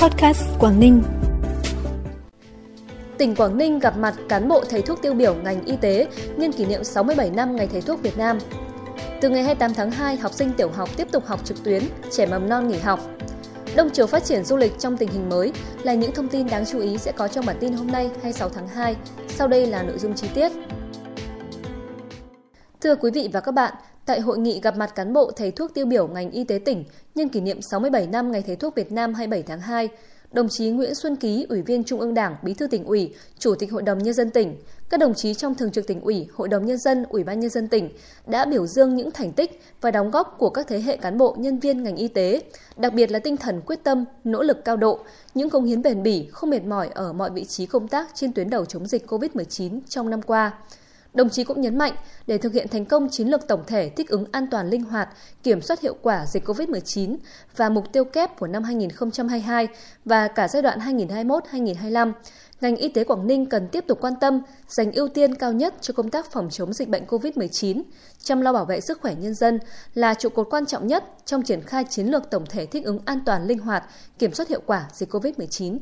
Podcast Quảng Ninh. Tỉnh Quảng Ninh gặp mặt cán bộ thầy thuốc tiêu biểu ngành y tế nhân kỷ niệm 67 năm Ngày Thầy thuốc Việt Nam. Từ ngày 28 tháng 2, học sinh tiểu học tiếp tục học trực tuyến, trẻ mầm non nghỉ học. Đông chiều phát triển du lịch trong tình hình mới là những thông tin đáng chú ý sẽ có trong bản tin hôm nay 26 tháng 2. Sau đây là nội dung chi tiết. Thưa quý vị và các bạn, tại hội nghị gặp mặt cán bộ thầy thuốc tiêu biểu ngành y tế tỉnh nhân kỷ niệm 67 năm Ngày Thầy thuốc Việt Nam 27 tháng 2, đồng chí Nguyễn Xuân Ký, Ủy viên Trung ương Đảng, Bí thư tỉnh ủy, Chủ tịch Hội đồng Nhân dân tỉnh, các đồng chí trong Thường trực tỉnh ủy, Hội đồng Nhân dân, Ủy ban Nhân dân tỉnh đã biểu dương những thành tích và đóng góp của các thế hệ cán bộ nhân viên ngành y tế, đặc biệt là tinh thần quyết tâm, nỗ lực cao độ, những công hiến bền bỉ, không mệt mỏi ở mọi vị trí công tác trên tuyến đầu chống dịch COVID-19 trong năm qua. Đồng chí cũng nhấn mạnh, để thực hiện thành công chiến lược tổng thể thích ứng an toàn linh hoạt, kiểm soát hiệu quả dịch COVID-19 và mục tiêu kép của năm 2022 và cả giai đoạn 2021-2025, ngành y tế Quảng Ninh cần tiếp tục quan tâm, dành ưu tiên cao nhất cho công tác phòng chống dịch bệnh COVID-19, chăm lo bảo vệ sức khỏe nhân dân là trụ cột quan trọng nhất trong triển khai chiến lược tổng thể thích ứng an toàn linh hoạt, kiểm soát hiệu quả dịch COVID-19.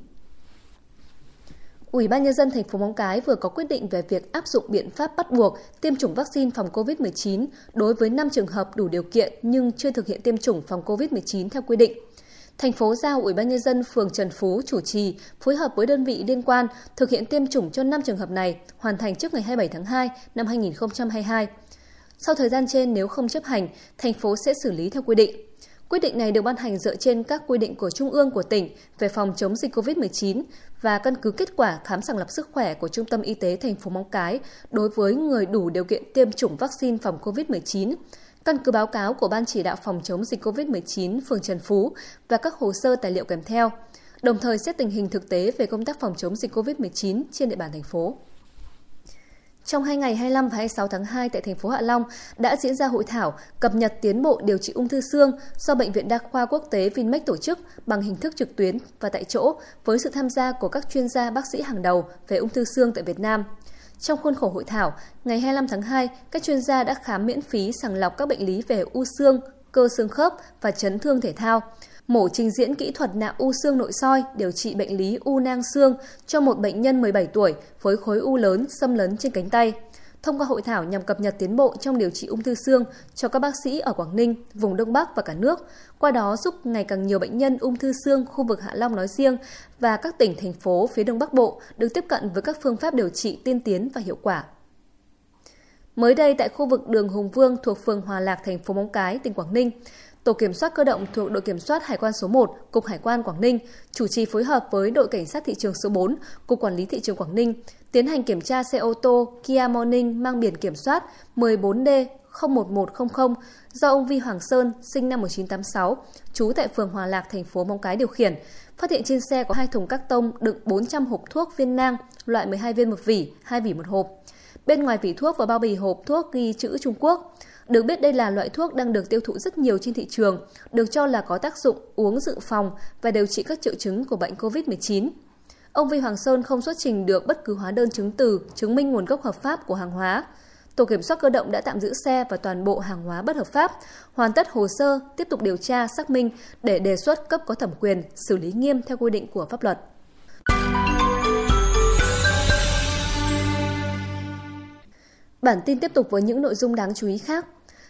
Ủy ban nhân dân thành phố Móng Cái vừa có quyết định về việc áp dụng biện pháp bắt buộc tiêm chủng vaccine phòng COVID-19 đối với 5 trường hợp đủ điều kiện nhưng chưa thực hiện tiêm chủng phòng COVID-19 theo quy định. Thành phố giao Ủy ban nhân dân phường Trần Phú chủ trì phối hợp với đơn vị liên quan thực hiện tiêm chủng cho 5 trường hợp này, hoàn thành trước ngày 27 tháng 2 năm 2022. Sau thời gian trên nếu không chấp hành, thành phố sẽ xử lý theo quy định. Quyết định này được ban hành dựa trên các quy định của Trung ương của tỉnh về phòng chống dịch COVID-19 và căn cứ kết quả khám sàng lọc sức khỏe của Trung tâm Y tế thành phố Móng Cái đối với người đủ điều kiện tiêm chủng vaccine phòng COVID-19, căn cứ báo cáo của Ban chỉ đạo phòng chống dịch COVID-19 phường Trần Phú và các hồ sơ tài liệu kèm theo, đồng thời xét tình hình thực tế về công tác phòng chống dịch COVID-19 trên địa bàn thành phố. Trong hai ngày 25 và 26 tháng 2 tại thành phố Hạ Long đã diễn ra hội thảo cập nhật tiến bộ điều trị ung thư xương do Bệnh viện Đa khoa Quốc tế Vinmec tổ chức bằng hình thức trực tuyến và tại chỗ với sự tham gia của các chuyên gia bác sĩ hàng đầu về ung thư xương tại Việt Nam. Trong khuôn khổ hội thảo, ngày 25 tháng 2, các chuyên gia đã khám miễn phí sàng lọc các bệnh lý về u xương, cơ xương khớp và chấn thương thể thao mổ trình diễn kỹ thuật nạo u xương nội soi điều trị bệnh lý u nang xương cho một bệnh nhân 17 tuổi với khối u lớn xâm lấn trên cánh tay. Thông qua hội thảo nhằm cập nhật tiến bộ trong điều trị ung thư xương cho các bác sĩ ở Quảng Ninh, vùng Đông Bắc và cả nước, qua đó giúp ngày càng nhiều bệnh nhân ung thư xương khu vực Hạ Long nói riêng và các tỉnh, thành phố phía Đông Bắc Bộ được tiếp cận với các phương pháp điều trị tiên tiến và hiệu quả. Mới đây tại khu vực đường Hùng Vương thuộc phường Hòa Lạc, thành phố Móng Cái, tỉnh Quảng Ninh, Tổ kiểm soát cơ động thuộc đội kiểm soát Hải quan số 1, Cục Hải quan Quảng Ninh, chủ trì phối hợp với đội cảnh sát thị trường số 4, Cục Quản lý thị trường Quảng Ninh, tiến hành kiểm tra xe ô tô Kia Morning mang biển kiểm soát 14D 01100 do ông Vi Hoàng Sơn, sinh năm 1986, trú tại phường Hòa Lạc, thành phố Móng Cái điều khiển. Phát hiện trên xe có hai thùng các tông đựng 400 hộp thuốc viên nang loại 12 viên một vỉ, 2 vỉ một hộp. Bên ngoài vỉ thuốc và bao bì hộp thuốc ghi chữ Trung Quốc. Được biết đây là loại thuốc đang được tiêu thụ rất nhiều trên thị trường, được cho là có tác dụng uống dự phòng và điều trị các triệu chứng của bệnh COVID-19. Ông Vi Hoàng Sơn không xuất trình được bất cứ hóa đơn chứng từ chứng minh nguồn gốc hợp pháp của hàng hóa. Tổ kiểm soát cơ động đã tạm giữ xe và toàn bộ hàng hóa bất hợp pháp, hoàn tất hồ sơ, tiếp tục điều tra, xác minh để đề xuất cấp có thẩm quyền xử lý nghiêm theo quy định của pháp luật. Bản tin tiếp tục với những nội dung đáng chú ý khác.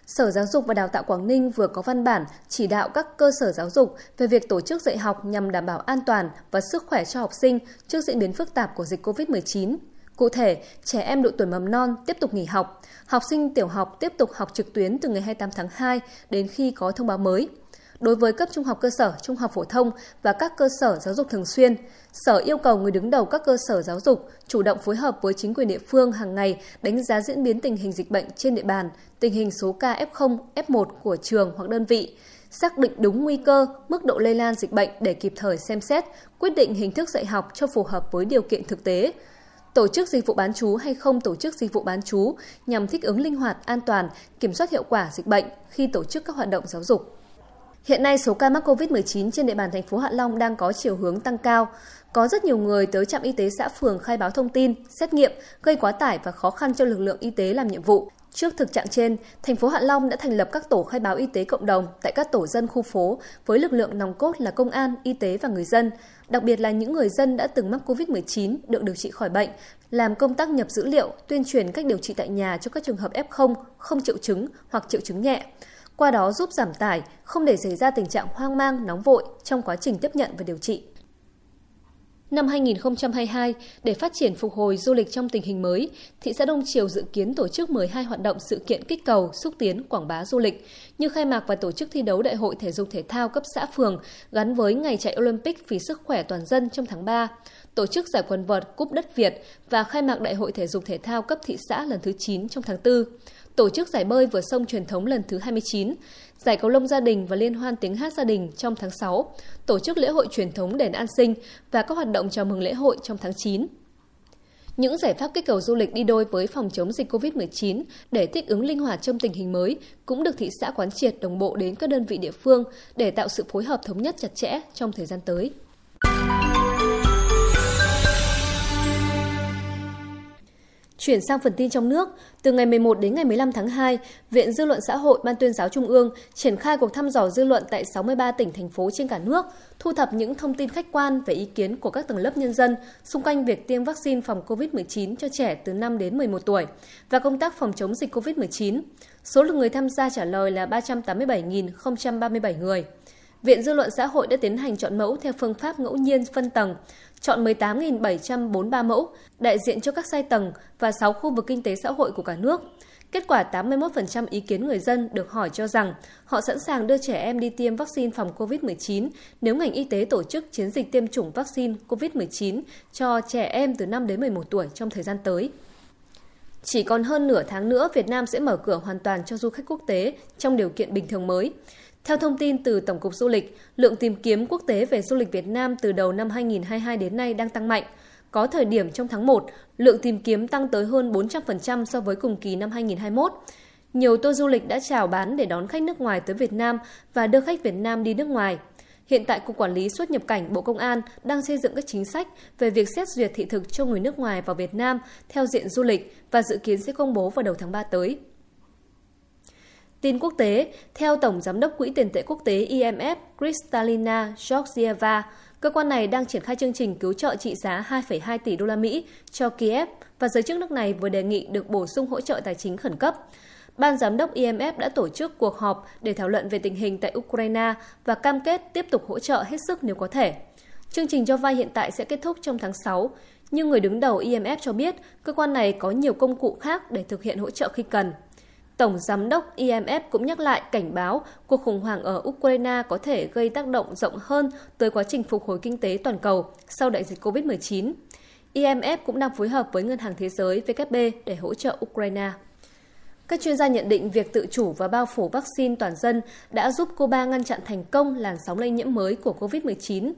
Sở Giáo dục và Đào tạo Quảng Ninh vừa có văn bản chỉ đạo các cơ sở giáo dục về việc tổ chức dạy học nhằm đảm bảo an toàn và sức khỏe cho học sinh trước diễn biến phức tạp của dịch COVID-19. Cụ thể, trẻ em độ tuổi mầm non tiếp tục nghỉ học, học sinh tiểu học tiếp tục học trực tuyến từ ngày 28 tháng 2 đến khi có thông báo mới. Đối với cấp trung học cơ sở, trung học phổ thông và các cơ sở giáo dục thường xuyên, Sở yêu cầu người đứng đầu các cơ sở giáo dục chủ động phối hợp với chính quyền địa phương hàng ngày đánh giá diễn biến tình hình dịch bệnh trên địa bàn, tình hình số ca F0, F1 của trường hoặc đơn vị, xác định đúng nguy cơ, mức độ lây lan dịch bệnh để kịp thời xem xét, quyết định hình thức dạy học cho phù hợp với điều kiện thực tế. Tổ chức dịch vụ bán chú hay không tổ chức dịch vụ bán chú nhằm thích ứng linh hoạt, an toàn, kiểm soát hiệu quả dịch bệnh khi tổ chức các hoạt động giáo dục. Hiện nay số ca mắc COVID-19 trên địa bàn thành phố Hạ Long đang có chiều hướng tăng cao. Có rất nhiều người tới trạm y tế xã phường khai báo thông tin, xét nghiệm, gây quá tải và khó khăn cho lực lượng y tế làm nhiệm vụ. Trước thực trạng trên, thành phố Hạ Long đã thành lập các tổ khai báo y tế cộng đồng tại các tổ dân khu phố với lực lượng nòng cốt là công an, y tế và người dân, đặc biệt là những người dân đã từng mắc COVID-19 được điều trị khỏi bệnh, làm công tác nhập dữ liệu, tuyên truyền cách điều trị tại nhà cho các trường hợp F0 không triệu chứng hoặc triệu chứng nhẹ. Qua đó giúp giảm tải, không để xảy ra tình trạng hoang mang, nóng vội trong quá trình tiếp nhận và điều trị. Năm 2022, để phát triển phục hồi du lịch trong tình hình mới, thị xã Đông Triều dự kiến tổ chức 12 hoạt động sự kiện kích cầu, xúc tiến, quảng bá du lịch, như khai mạc và tổ chức thi đấu Đại hội thể dục thể thao cấp xã phường gắn với ngày chạy Olympic vì sức khỏe toàn dân trong tháng 3, tổ chức giải quần vợt Cúp đất Việt và khai mạc Đại hội thể dục thể thao cấp thị xã lần thứ 9 trong tháng 4 tổ chức giải bơi vượt sông truyền thống lần thứ 29, giải cầu lông gia đình và liên hoan tiếng hát gia đình trong tháng 6, tổ chức lễ hội truyền thống đền an sinh và các hoạt động chào mừng lễ hội trong tháng 9. Những giải pháp kích cầu du lịch đi đôi với phòng chống dịch COVID-19 để thích ứng linh hoạt trong tình hình mới cũng được thị xã quán triệt đồng bộ đến các đơn vị địa phương để tạo sự phối hợp thống nhất chặt chẽ trong thời gian tới. Chuyển sang phần tin trong nước, từ ngày 11 đến ngày 15 tháng 2, Viện Dư luận Xã hội Ban tuyên giáo Trung ương triển khai cuộc thăm dò dư luận tại 63 tỉnh, thành phố trên cả nước, thu thập những thông tin khách quan về ý kiến của các tầng lớp nhân dân xung quanh việc tiêm vaccine phòng COVID-19 cho trẻ từ 5 đến 11 tuổi và công tác phòng chống dịch COVID-19. Số lượng người tham gia trả lời là 387.037 người. Viện Dư luận Xã hội đã tiến hành chọn mẫu theo phương pháp ngẫu nhiên phân tầng, chọn 18.743 mẫu, đại diện cho các sai tầng và 6 khu vực kinh tế xã hội của cả nước. Kết quả 81% ý kiến người dân được hỏi cho rằng họ sẵn sàng đưa trẻ em đi tiêm vaccine phòng COVID-19 nếu ngành y tế tổ chức chiến dịch tiêm chủng vaccine COVID-19 cho trẻ em từ 5 đến 11 tuổi trong thời gian tới. Chỉ còn hơn nửa tháng nữa, Việt Nam sẽ mở cửa hoàn toàn cho du khách quốc tế trong điều kiện bình thường mới. Theo thông tin từ Tổng cục Du lịch, lượng tìm kiếm quốc tế về du lịch Việt Nam từ đầu năm 2022 đến nay đang tăng mạnh. Có thời điểm trong tháng 1, lượng tìm kiếm tăng tới hơn 400% so với cùng kỳ năm 2021. Nhiều tour du lịch đã chào bán để đón khách nước ngoài tới Việt Nam và đưa khách Việt Nam đi nước ngoài. Hiện tại, Cục Quản lý xuất nhập cảnh Bộ Công an đang xây dựng các chính sách về việc xét duyệt thị thực cho người nước ngoài vào Việt Nam theo diện du lịch và dự kiến sẽ công bố vào đầu tháng 3 tới. Tin quốc tế, theo Tổng Giám đốc Quỹ tiền tệ quốc tế IMF Kristalina Georgieva, cơ quan này đang triển khai chương trình cứu trợ trị giá 2,2 tỷ đô la Mỹ cho Kiev và giới chức nước này vừa đề nghị được bổ sung hỗ trợ tài chính khẩn cấp. Ban giám đốc IMF đã tổ chức cuộc họp để thảo luận về tình hình tại Ukraine và cam kết tiếp tục hỗ trợ hết sức nếu có thể. Chương trình cho vay hiện tại sẽ kết thúc trong tháng 6, nhưng người đứng đầu IMF cho biết cơ quan này có nhiều công cụ khác để thực hiện hỗ trợ khi cần. Tổng Giám đốc IMF cũng nhắc lại cảnh báo cuộc khủng hoảng ở Ukraine có thể gây tác động rộng hơn tới quá trình phục hồi kinh tế toàn cầu sau đại dịch COVID-19. IMF cũng đang phối hợp với Ngân hàng Thế giới WB để hỗ trợ Ukraine. Các chuyên gia nhận định việc tự chủ và bao phủ vaccine toàn dân đã giúp Cuba ngăn chặn thành công làn sóng lây nhiễm mới của COVID-19.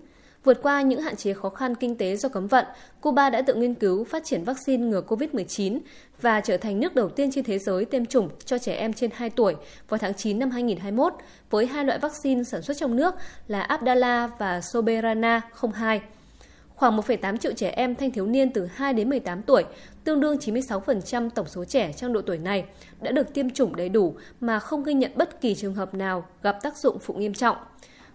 Vượt qua những hạn chế khó khăn kinh tế do cấm vận, Cuba đã tự nghiên cứu phát triển vaccine ngừa COVID-19 và trở thành nước đầu tiên trên thế giới tiêm chủng cho trẻ em trên 2 tuổi vào tháng 9 năm 2021 với hai loại vaccine sản xuất trong nước là Abdala và Soberana 02. Khoảng 1,8 triệu trẻ em thanh thiếu niên từ 2 đến 18 tuổi, tương đương 96% tổng số trẻ trong độ tuổi này, đã được tiêm chủng đầy đủ mà không ghi nhận bất kỳ trường hợp nào gặp tác dụng phụ nghiêm trọng.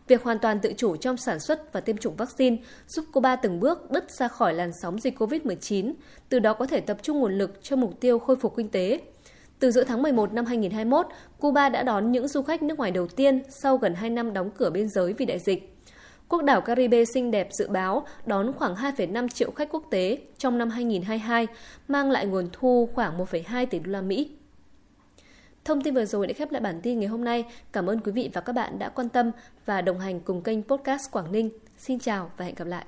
Việc hoàn toàn tự chủ trong sản xuất và tiêm chủng vaccine giúp Cuba từng bước bứt ra khỏi làn sóng dịch COVID-19, từ đó có thể tập trung nguồn lực cho mục tiêu khôi phục kinh tế. Từ giữa tháng 11 năm 2021, Cuba đã đón những du khách nước ngoài đầu tiên sau gần 2 năm đóng cửa biên giới vì đại dịch. Quốc đảo Caribe xinh đẹp dự báo đón khoảng 2,5 triệu khách quốc tế trong năm 2022, mang lại nguồn thu khoảng 1,2 tỷ đô la Mỹ. Thông tin vừa rồi đã khép lại bản tin ngày hôm nay. Cảm ơn quý vị và các bạn đã quan tâm và đồng hành cùng kênh podcast Quảng Ninh. Xin chào và hẹn gặp lại.